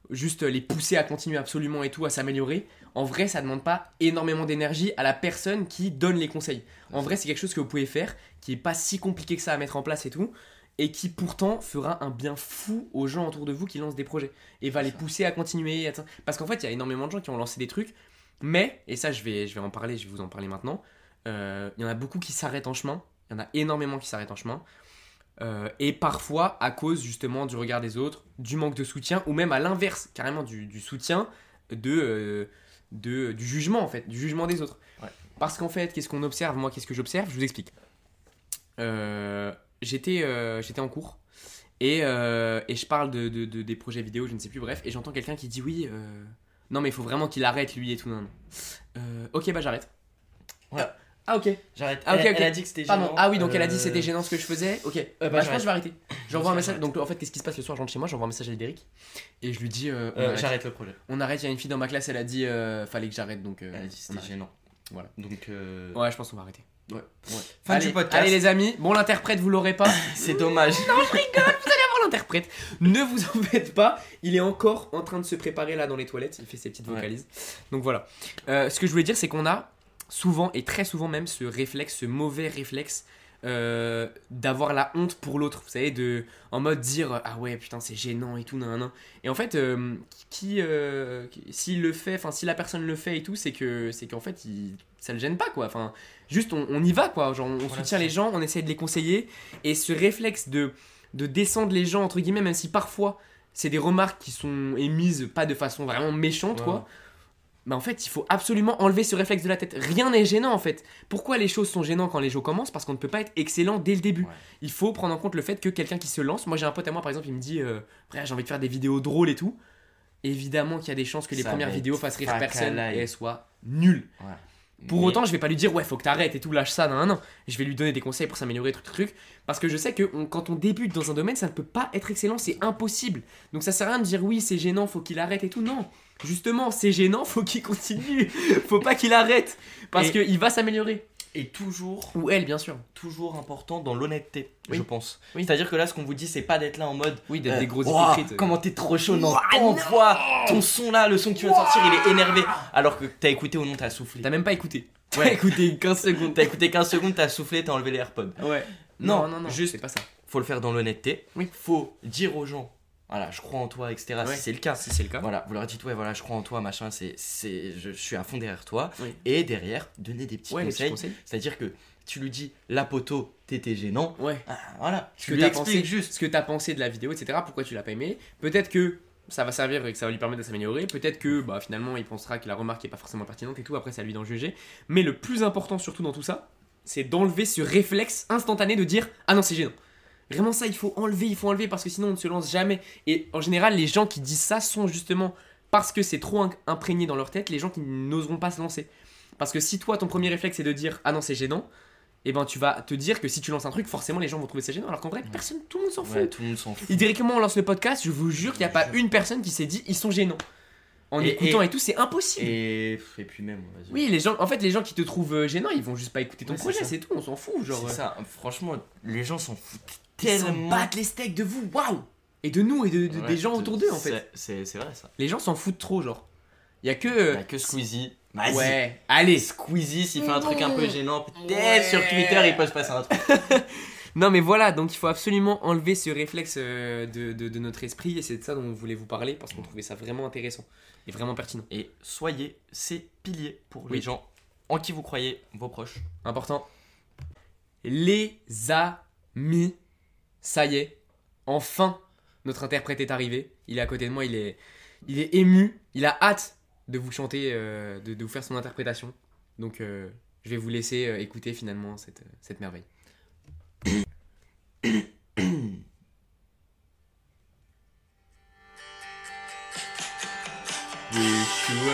A: juste les pousser à continuer absolument et tout, à s'améliorer. En vrai, ça demande pas énormément d'énergie à la personne qui donne les conseils. En vrai, c'est quelque chose que vous pouvez faire, qui est pas si compliqué que ça à mettre en place et tout. Et qui pourtant fera un bien fou aux gens autour de vous qui lancent des projets. Et va les pousser à continuer. à- Parce qu'en fait, il y a énormément de gens qui ont lancé des trucs. Mais, et ça je vais, je vais en parler, je vais vous en parler maintenant, euh, il y en a beaucoup qui s'arrêtent en chemin, il y en a énormément qui s'arrêtent en chemin, euh, et parfois à cause justement du regard des autres, du manque de soutien, ou même à l'inverse, carrément du, du soutien, de, euh, de, du jugement en fait, du jugement des autres.
B: Ouais.
A: Parce qu'en fait, qu'est-ce qu'on observe? Moi, qu'est-ce que j'observe? Je vous explique. Euh, J'étais euh, j'étais en cours. Et, euh, et je parle de, de- de- des projets vidéo, je ne sais plus, bref, et j'entends quelqu'un qui dit oui, euh, non mais il faut vraiment qu'il arrête lui et tout. Non, non. Euh, ok, bah j'arrête.
B: Ouais.
A: Ah ok.
B: J'arrête.
A: Ah, ok,
B: elle,
A: ok.
B: elle a dit que c'était
A: Pardon.
B: gênant.
A: Ah oui, donc elle a dit que c'était gênant ce que je faisais. Ok.
B: bah,
A: bah, je pense que je vais arrêter. J'envoie un message. Donc en fait, qu'est-ce qui se passe le soir? Je rentre chez moi, j'envoie un message à Albéric et je lui dis.
B: J'arrête le projet.
A: on arrête. Il y a une fille dans ma classe, elle a dit fallait que j'arrête donc.
B: Elle a dit c'était gênant.
A: Voilà.
B: Donc
A: Ouais, je pense qu'on va arrêter.
B: Ouais.
A: Ouais.
B: Fin
A: allez,
B: du podcast.
A: Allez les amis. Bon l'interprète vous l'aurez pas.
B: c'est dommage.
A: voir l'interprète. Ne vous en faites pas, il est encore en train de se préparer là dans les toilettes, il fait ses petites
B: Ouais.
A: vocalises. Donc voilà. Euh, ce que je voulais dire, c'est qu'on a souvent, et très souvent même, ce réflexe, ce mauvais réflexe euh, d'avoir la honte pour l'autre. Vous savez, de, en mode dire Ah ouais, putain, c'est gênant et tout, nan, nan, nan. Et en fait, euh, qui, euh, qui- s'il le fait, enfin, si la personne le fait et tout, c'est que c'est qu'en fait, il, ça le gêne pas, quoi. Enfin, juste, on, on y va, quoi. Genre, on
B: Voilà,
A: soutient les gens, on essaie de les conseiller. Et ce réflexe de de descendre les gens entre guillemets même si parfois c'est des remarques qui sont émises pas de façon vraiment méchante
B: Ouais.
A: quoi mais en fait il faut absolument enlever ce réflexe de la tête rien n'est gênant en fait pourquoi les choses sont gênantes quand les jeux commencent? Parce qu'on ne peut pas être excellent dès le début
B: Ouais.
A: il faut prendre en compte le fait que quelqu'un qui se lance moi j'ai un pote à moi par exemple il me dit euh, j'ai envie de faire des vidéos drôles et tout évidemment qu'il y a des chances que les
B: Ça
A: premières vidéos fassent rire personne et elles soient nulles. Pour
B: Mais-
A: autant, je vais pas lui dire ouais, faut que t'arrêtes et tout, lâche ça, non, non, non. Je vais lui donner des conseils pour s'améliorer, truc, truc, truc. Parce que je sais que on- quand on débute dans un domaine, ça ne peut pas être excellent, c'est impossible. Donc ça sert à rien de dire oui, c'est gênant, faut qu'il arrête et tout. Non, justement, c'est gênant, faut qu'il continue. faut pas qu'il arrête. Parce
B: Et-
A: qu'il va s'améliorer.
B: Et toujours,
A: Ou elle, bien sûr.
B: toujours important dans l'honnêteté,
A: Oui.
B: je pense.
A: Oui.
B: C'est-à-dire que là, ce qu'on vous dit, c'est pas d'être là en mode.
A: Oui, d'être
B: euh,
A: des gros hypocrites.
B: Comment t'es trop chaud, non, t'envoies ton son là, le son que tu viens de sortir, il est énervé. Alors que t'as écouté ou non, t'as soufflé.
A: T'as même pas écouté.
B: Ouais.
A: T'as écouté 15 secondes.
B: T'as écouté 15 secondes, t'as soufflé, t'as enlevé les AirPods.
A: Ouais.
B: Non,
A: Non, non, non,
B: juste-
A: c'est pas ça.
B: Faut le faire dans l'honnêteté.
A: Oui.
B: Faut dire aux gens, voilà, je crois en toi, etc.
A: Ouais.
B: Si c'est le cas.
A: Si c'est le cas.
B: Voilà, vous leur dites, ouais, voilà, je crois en toi, machin, c'est, c'est, je, je suis à fond derrière toi.
A: Oui.
B: Et derrière, donner des petits
A: Ouais,
B: conseils.
A: conseils.
B: C'est-à-dire que tu lui dis, la poteau, t'étais gênant.
A: Ouais.
B: Ah, voilà,
A: Ce
B: tu
A: que
B: lui expliques
A: pensé,
B: juste.
A: ce que t'as pensé de la vidéo, etc. Pourquoi tu l'as pas aimé. Peut-être que ça va servir et que ça va lui permettre de s'améliorer. Peut-être que bah, finalement il pensera que la remarque est pas forcément pertinente et tout. Après, c'est à lui d'en juger. Mais le plus important surtout dans tout ça, c'est d'enlever ce réflexe instantané de dire Ah non, c'est gênant. Vraiment, ça, il faut enlever, il faut enlever parce que sinon on ne se lance jamais. Et en général, les gens qui disent ça sont justement parce que c'est trop imprégné dans leur tête, les gens qui n'oseront pas se lancer. Parce que si toi, ton premier réflexe est de dire Ah non, c'est gênant, et ben tu vas te dire que si tu lances un truc, forcément les gens vont trouver ça gênant. Alors qu'en vrai, personne, tout le monde s'en fout.
B: Ouais, tout le monde s'en fout.
A: Et directement on lance le podcast, je vous jure qu'il n'y a pas une personne qui s'est dit ils sont gênants. En
B: Et-
A: écoutant et, tout, c'est impossible.
B: Et, et puis même, vas-y.
A: Oui, les gens, en fait, les gens qui te trouvent euh, gênant, ils vont juste pas écouter ton
B: Ouais,
A: projet, c'est tout, on s'en fout. Genre,
B: c'est
A: euh,
B: ça, franchement, les gens s'en foutent
A: ils s'en
B: tellement.
A: battent les steaks de vous, waouh Et de nous et de, de-
B: Ouais,
A: des gens autour d'eux en fait.
B: c'est- vrai ça.
A: Les gens s'en foutent trop, genre. Il y a que.
B: Il
A: euh,
B: y a que Squeezie. Vas-y.
A: ouais, allez
B: Squeezie, s'il fait un truc un peu gênant, peut-être
A: Ouais.
B: sur Twitter, il peut se passer un truc.
A: Non mais voilà, donc il faut absolument enlever ce réflexe euh, de, de- de notre esprit et c'est de ça dont on voulait vous parler parce qu'on trouvait ça vraiment intéressant et vraiment pertinent.
B: Et soyez ces piliers pour
A: Oui.
B: les gens en qui vous croyez, vos proches.
A: Important. Les amis, ça y est, enfin, notre interprète est arrivé. Il est à côté de moi, il est, il est ému, il a hâte de vous chanter, euh, de, vous faire son interprétation. Donc, euh, je vais vous laisser euh, écouter finalement cette merveille.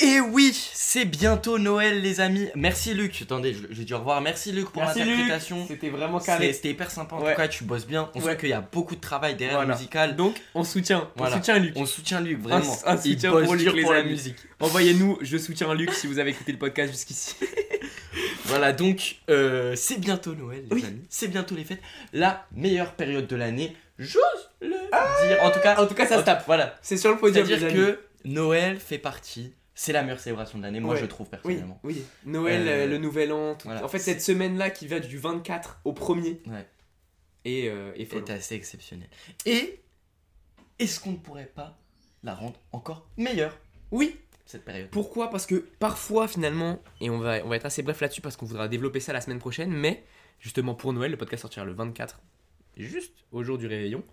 B: Et oui, c'est bientôt Noël les amis. Merci Luc, attendez, je- j'ai au revoir. Merci Luc pour l'interprétation.
A: C'était vraiment
B: C'est- C'était hyper sympa en
A: Ouais.
B: tout cas, tu bosses bien. On
A: Ouais.
B: sent qu'il y a beaucoup de travail derrière
A: Voilà.
B: le musical.
A: Donc, on soutient,
B: Voilà.
A: on soutient Luc.
B: On soutient Luc, vraiment.
A: Un- un soutien pour Luc,
B: pour la
A: amis.
B: musique.
A: Envoyez-nous, je soutiens Luc si vous avez écouté le podcast jusqu'ici.
B: Voilà, donc euh, c'est bientôt Noël, les
A: Oui.
B: amis. C'est bientôt les fêtes. La meilleure période de l'année, j'ose le dire. En tout cas,
A: En tout cas, ça se tape.
B: Voilà.
A: C'est sur le podium.
B: C'est-à-dire que Noël fait partie. C'est la meilleure célébration de l'année, moi
A: Ouais.
B: je trouve
A: Oui,
B: personnellement.
A: oui. Noël,
B: Euh,
A: euh, le nouvel an. tout-
B: voilà.
A: En fait, cette semaine-là qui va du 24 au 1er
B: Ouais.
A: est, euh, est
B: assez exceptionnel. Et est-ce qu'on ne pourrait pas la rendre encore meilleure,
A: Oui.
B: cette période
A: Pourquoi? Parce que parfois, finalement, et on va, on va être assez bref là-dessus parce qu'on voudra développer ça la semaine prochaine, mais justement pour Noël, le podcast sortira le 24, juste au jour du réveillon.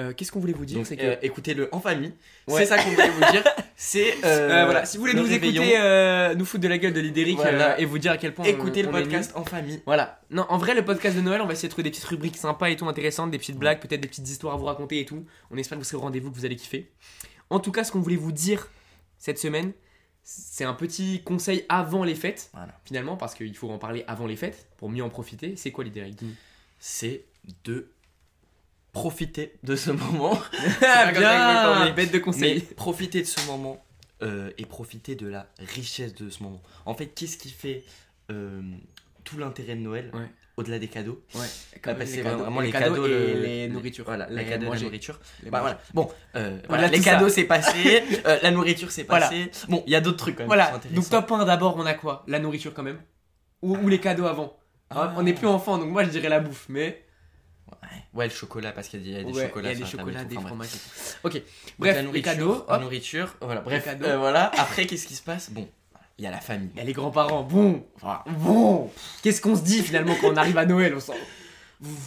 A: Euh, Qu'est-ce qu'on voulait vous dire C'est que
B: euh, écoutez-le en famille.
A: Ouais.
B: C'est ça qu'on voulait vous dire. C'est euh,
A: voilà, si vous voulez
B: le
A: nous
B: réveillon.
A: écouter, nous foutre de la gueule de l'idéric
B: Voilà.
A: et vous dire à quel point.
B: écoutez
A: on-
B: le
A: on est
B: podcast en famille.
A: Voilà. Non, en vrai, le podcast de Noël, on va essayer de trouver des petites rubriques sympas et tout intéressantes, des petites blagues, peut-être des petites histoires à vous raconter et tout. On espère que vous serez au rendez-vous, que vous allez kiffer. En tout cas, ce qu'on voulait vous dire cette semaine, c'est un petit conseil avant les fêtes,
B: Voilà.
A: finalement, parce qu'il faut en parler avant les fêtes pour mieux en profiter. C'est quoi l'idée.
B: C'est de profiter de ce moment.
A: Ah, bien. Bête de
B: Mais
A: conseil.
B: profiter de ce moment euh, et profiter de la richesse de ce moment. En fait, qu'est-ce qui fait euh, tout l'intérêt de Noël
A: Ouais.
B: au-delà des cadeaux?
A: Ouais,
B: Bah, bah, c'est vraiment
A: les
B: les
A: cadeaux
B: cadeaux,
A: et
B: le-
A: les nourritures.
B: Voilà,
A: Les
B: les cadeaux et la nourriture.
A: Les
B: Bah, voilà. Bon, euh, voilà, les cadeaux c'est passé, la nourriture c'est
A: Voilà.
B: passé. Bon, il y a d'autres trucs quand même.
A: Voilà, donc top 1 d'abord, on a quoi? La nourriture quand même ou, ou les cadeaux avant
B: Ah.
A: On n'est plus enfant, donc moi je dirais la bouffe, mais.
B: Ouais, le chocolat parce qu'il y a des
A: Ouais,
B: chocolats.
A: il y a des chocolats, des fromages et tout. Ok, bref,
B: la
A: les cadeaux,
B: la nourriture, voilà. Bref,
A: cadeaux.
B: euh, voilà. Après, qu'est-ce qui se passe? Bon, il y a la famille.
A: il y a les grands-parents. Bon,
B: Voilà.
A: bon, qu'est-ce qu'on se dit finalement quand on arrive à Noël on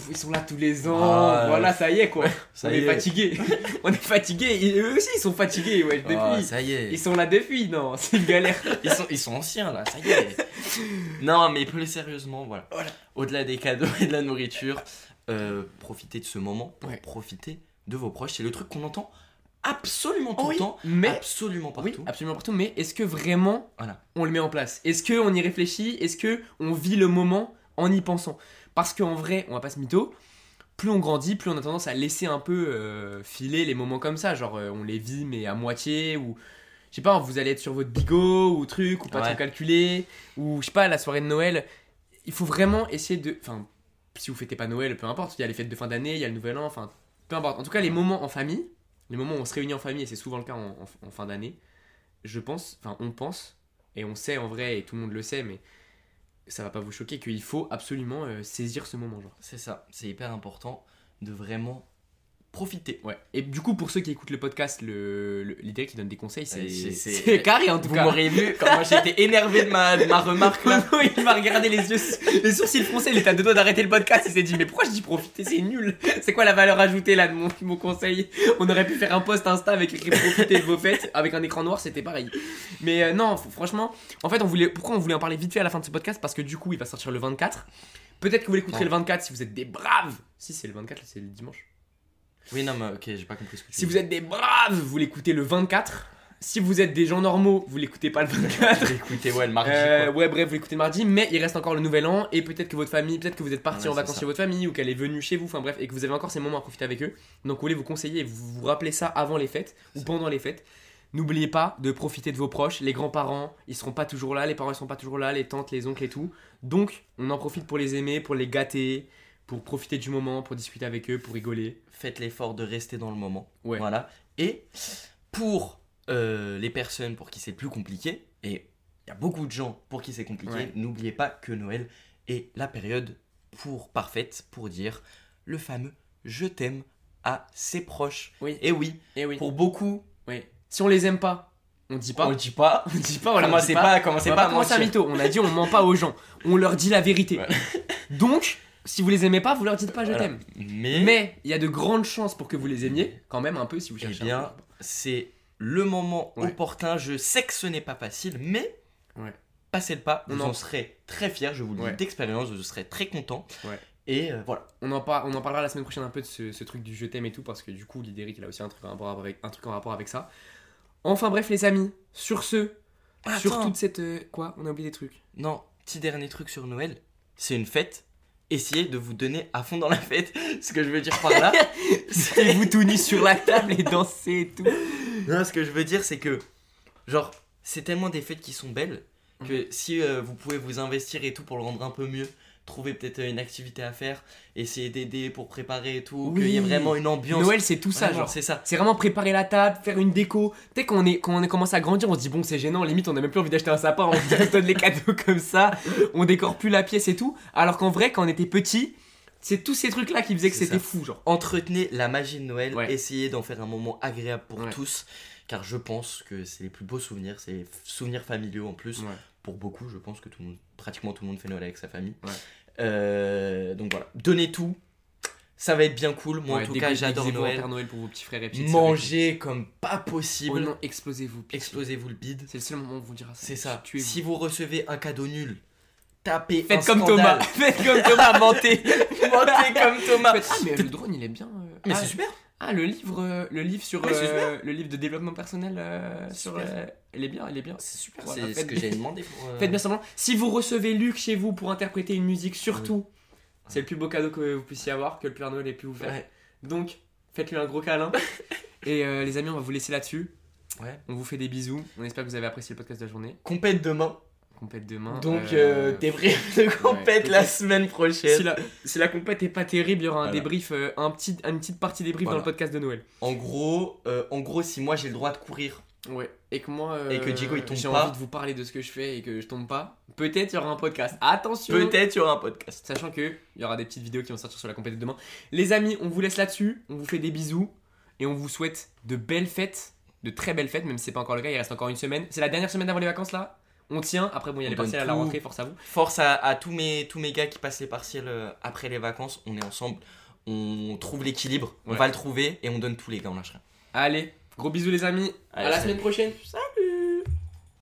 A: ils sont là tous les ans,
B: Ah,
A: voilà, ça y est quoi.
B: Ça
A: on
B: y
A: est,
B: est.
A: fatigué. on est fatigué. Et eux aussi, ils sont fatigués, ouais, depuis.
B: Ah, ça y est.
A: Ils sont là depuis, non, c'est une galère.
B: Ils sont, ils sont anciens là, ça y est. non, mais plus sérieusement, voilà.
A: Voilà.
B: Au-delà des cadeaux et de la nourriture, euh, profitez de ce moment pour
A: Ouais.
B: profiter de vos proches. C'est le truc qu'on entend absolument tout
A: Oui,
B: le temps,
A: mais
B: absolument
A: oui,
B: partout.
A: absolument partout. Mais est-ce que vraiment
B: Voilà.
A: on le met en place? Est-ce que on y réfléchit? Est-ce que on vit le moment en y pensant? Parce qu'en vrai, on va pas se mytho. Plus on grandit, plus on a tendance à laisser un peu euh, filer les moments comme ça. Genre, euh, on les vit, mais à moitié. Ou, je sais pas, vous allez être sur votre bigot ou truc, ou pas
B: Ouais.
A: trop calculé. Ou, je sais pas, la soirée de Noël. Il faut vraiment essayer de. Enfin, si vous fêtez pas Noël, peu importe. Il y a les fêtes de fin d'année, il y a le nouvel an, enfin, peu importe. En tout cas, les moments en famille, les moments où on se réunit en famille, et c'est souvent le cas en, fin d'année, je pense, enfin, on pense, et on sait en vrai, et tout le monde le sait, mais ça va pas vous choquer, qu'il faut absolument euh, saisir ce moment, genre.
B: C'est ça, c'est hyper important de vraiment profiter.
A: Ouais. Et du coup, pour ceux qui écoutent le podcast, le, le- l'idée qui donne des conseils, c'est,
B: c'est-
A: c'est,
B: c'est-
A: carré en tout
B: Vous
A: cas.
B: m'aurez vu quand moi j'étais énervé de ma, de ma remarque là.
A: il m'a regardé les yeux, les sourcils froncés, il était à deux doigts d'arrêter le podcast, il s'est dit mais pourquoi je dis profiter, c'est nul. C'est quoi la valeur ajoutée là de mon, mon conseil? On aurait pu faire un post Insta avec écrit profiter de vos fêtes, avec un écran noir, c'était pareil. Mais euh, non, franchement, en fait, on voulait, pourquoi on voulait en parler vite fait à la fin de ce podcast? Parce que du coup, il va sortir le 24. Peut-être que vous l'écouterez
B: Ouais.
A: le 24 si vous êtes des braves. Si c'est le 24, là, c'est le dimanche.
B: Oui, non, mais ok, j'ai pas compris ce que tu
A: Si vous êtes des braves, vous l'écoutez le 24. Si vous êtes des gens normaux, vous l'écoutez pas le 24.
B: Écoutez, ouais, le mardi.
A: Euh, ouais, bref, vous l'écoutez le mardi, mais il reste encore le nouvel an, et peut-être que votre famille, peut-être que vous êtes parti
B: Ouais,
A: en vacances
B: ça.
A: chez votre famille, ou qu'elle est venue chez vous, enfin bref, et que vous avez encore ces moments à profiter avec eux. Donc, vous voulez vous conseiller et vous vous rappelez ça avant les fêtes, ou pendant les fêtes. N'oubliez pas de profiter de vos proches, les grands-parents, ils seront pas toujours là, les parents ils seront pas toujours là, les tantes, les oncles et tout. Donc, on en profite pour les aimer, pour les gâter, pour profiter du moment, pour discuter avec eux, pour rigoler.
B: Faites l'effort de rester dans le moment.
A: Ouais.
B: Voilà. Et pour euh, les personnes pour qui c'est plus compliqué, et il y a beaucoup de gens pour qui c'est compliqué,
A: Ouais.
B: n'oubliez pas que Noël est la période pour parfaite pour dire le fameux je t'aime à ses proches.
A: Oui.
B: Et oui,
A: Et oui.
B: pour beaucoup,
A: Oui. Si on les aime pas, on dit pas.
B: on le dit pas.
A: On dit pas, on leur
B: Commencez
A: dit
B: pas,
A: On
B: commencez
A: va
B: pas
A: pas
B: à mentir.
A: mytho. On a dit on ment pas aux gens. On leur dit la vérité.
B: Ouais.
A: Donc, si vous les aimez pas, vous leur dites pas je
B: Voilà.
A: t'aime.
B: Mais,
A: Mais il y a de grandes chances pour que vous les aimiez, quand même un peu si vous
B: eh
A: cherchez. un
B: bien, c'est le moment
A: Ouais.
B: opportun. Je sais que ce n'est pas facile, mais
A: Ouais.
B: passez le pas.
A: On
B: Vous
A: en-
B: en serez très fier, je vous le dis d'expérience, je serai très content.
A: Ouais.
B: Et euh, voilà.
A: On en, par- on en parlera la semaine prochaine un peu de ce, ce truc du je t'aime et tout, parce que du coup, Lidéric, il a aussi un truc, en rapport avec, un truc en rapport avec ça. Enfin bref, les amis, sur ce, sur toute cette. euh, quoi? On a oublié des trucs.
B: Non, petit dernier truc sur Noël. C'est une fête. Essayez de vous donner à fond dans la fête. Ce que je veux dire par là,
A: C'est vous tout nus sur la table et danser et tout.
B: non, ce que je veux dire, c'est que, genre, c'est tellement des fêtes qui sont belles que si euh, vous pouvez vous investir et tout pour le rendre un peu mieux, trouver peut-être une activité à faire, essayer d'aider pour préparer et tout,
A: Oui.
B: qu'il y ait vraiment une ambiance.
A: Noël, c'est tout ça,
B: Vraiment,
A: genre.
B: c'est ça.
A: C'est vraiment préparer la table, faire une déco. Tu sais, quand on, est, quand on à grandir, on se dit bon, c'est gênant, limite, on a même plus envie d'acheter un sapin, on se donne les cadeaux comme ça, on décore plus la pièce et tout. Alors qu'en vrai, quand on était petit, c'est tous ces trucs-là qui faisaient que c'était fou, genre.
B: Entretenez la magie de Noël,
A: Ouais.
B: essayez d'en faire un moment agréable pour
A: Ouais.
B: tous, car je pense que c'est les plus beaux souvenirs, c'est les souvenirs familiaux en plus.
A: Ouais.
B: Pour beaucoup, je pense que tout le monde, pratiquement tout le monde fait Noël avec sa famille.
A: Ouais.
B: Euh, donc voilà, donnez tout, ça va être bien cool. Moi
A: Ouais,
B: en tout cas, j'adore Noël.
A: Père Noël pour vos petits frères et petites sœurs et
B: Mangez comme pas possible,
A: Oh non, explosez-vous.
B: explosez-vous le bide.
A: C'est le seul moment où on vous dira ça.
B: C'est ça. Si vous recevez un cadeau nul, tapez
A: Faites
B: un
A: comme
B: scandale.
A: Thomas. Faites comme Thomas, mentez.
B: Mentez comme Thomas.
A: Ah, mais le drone, il est bien. euh,
B: Mais
A: ah,
B: c'est super.
A: Ah, le livre, euh, le livre sur
B: Ouais, c'est
A: euh, le livre de développement personnel euh, sur. euh, il est bien, il est bien.
B: C'est super.
A: Voilà,
B: c'est ce que j'ai demandé pour.
A: Faites bien semblant. Si vous recevez Luc chez vous pour interpréter une musique, surtout, c'est le plus beau cadeau que vous puissiez avoir, que le Père Noël ait pu vous faire. Donc, faites-lui un gros câlin. Et les amis, on va vous laisser là-dessus.
B: Ouais.
A: On vous fait des bisous. On espère que vous avez apprécié le podcast de la journée.
B: Compète demain.
A: Compète demain.
B: Donc,
A: Euh,
B: euh, débrief de compète
A: ouais.
B: la semaine prochaine.
A: si la, si la compète est pas terrible, il y aura un
B: Voilà.
A: débrief, euh, un petit, une petite partie débrief
B: Voilà.
A: dans le podcast de Noël.
B: En gros, euh, en gros, si moi j'ai le droit de courir,
A: Ouais. Et que moi, euh,
B: Et que Diego, il tombe
A: j'ai envie de vous parler de ce que je fais et que je tombe pas. Peut-être il y aura un podcast. Attention.
B: peut-être il y aura un podcast.
A: Sachant que il y aura des petites vidéos qui vont sortir sur la compétition demain. Les amis, on vous laisse là-dessus. On vous fait des bisous et on vous souhaite de belles fêtes, de très belles fêtes, même si c'est pas encore le cas. Il reste encore une semaine. C'est la dernière semaine avant les vacances là? On tient. Après, bon, il y a
B: On
A: les partiels à la rentrée, force à vous.
B: Force à, à tous, mes, tous mes gars qui passent les partiels euh, après les vacances. On est ensemble. On trouve l'équilibre. On va le trouver et on donne tous les gars. On lâche rien.
A: Allez, gros bisous les amis.
B: Allez,
A: à la
B: salut.
A: semaine prochaine.
B: Salut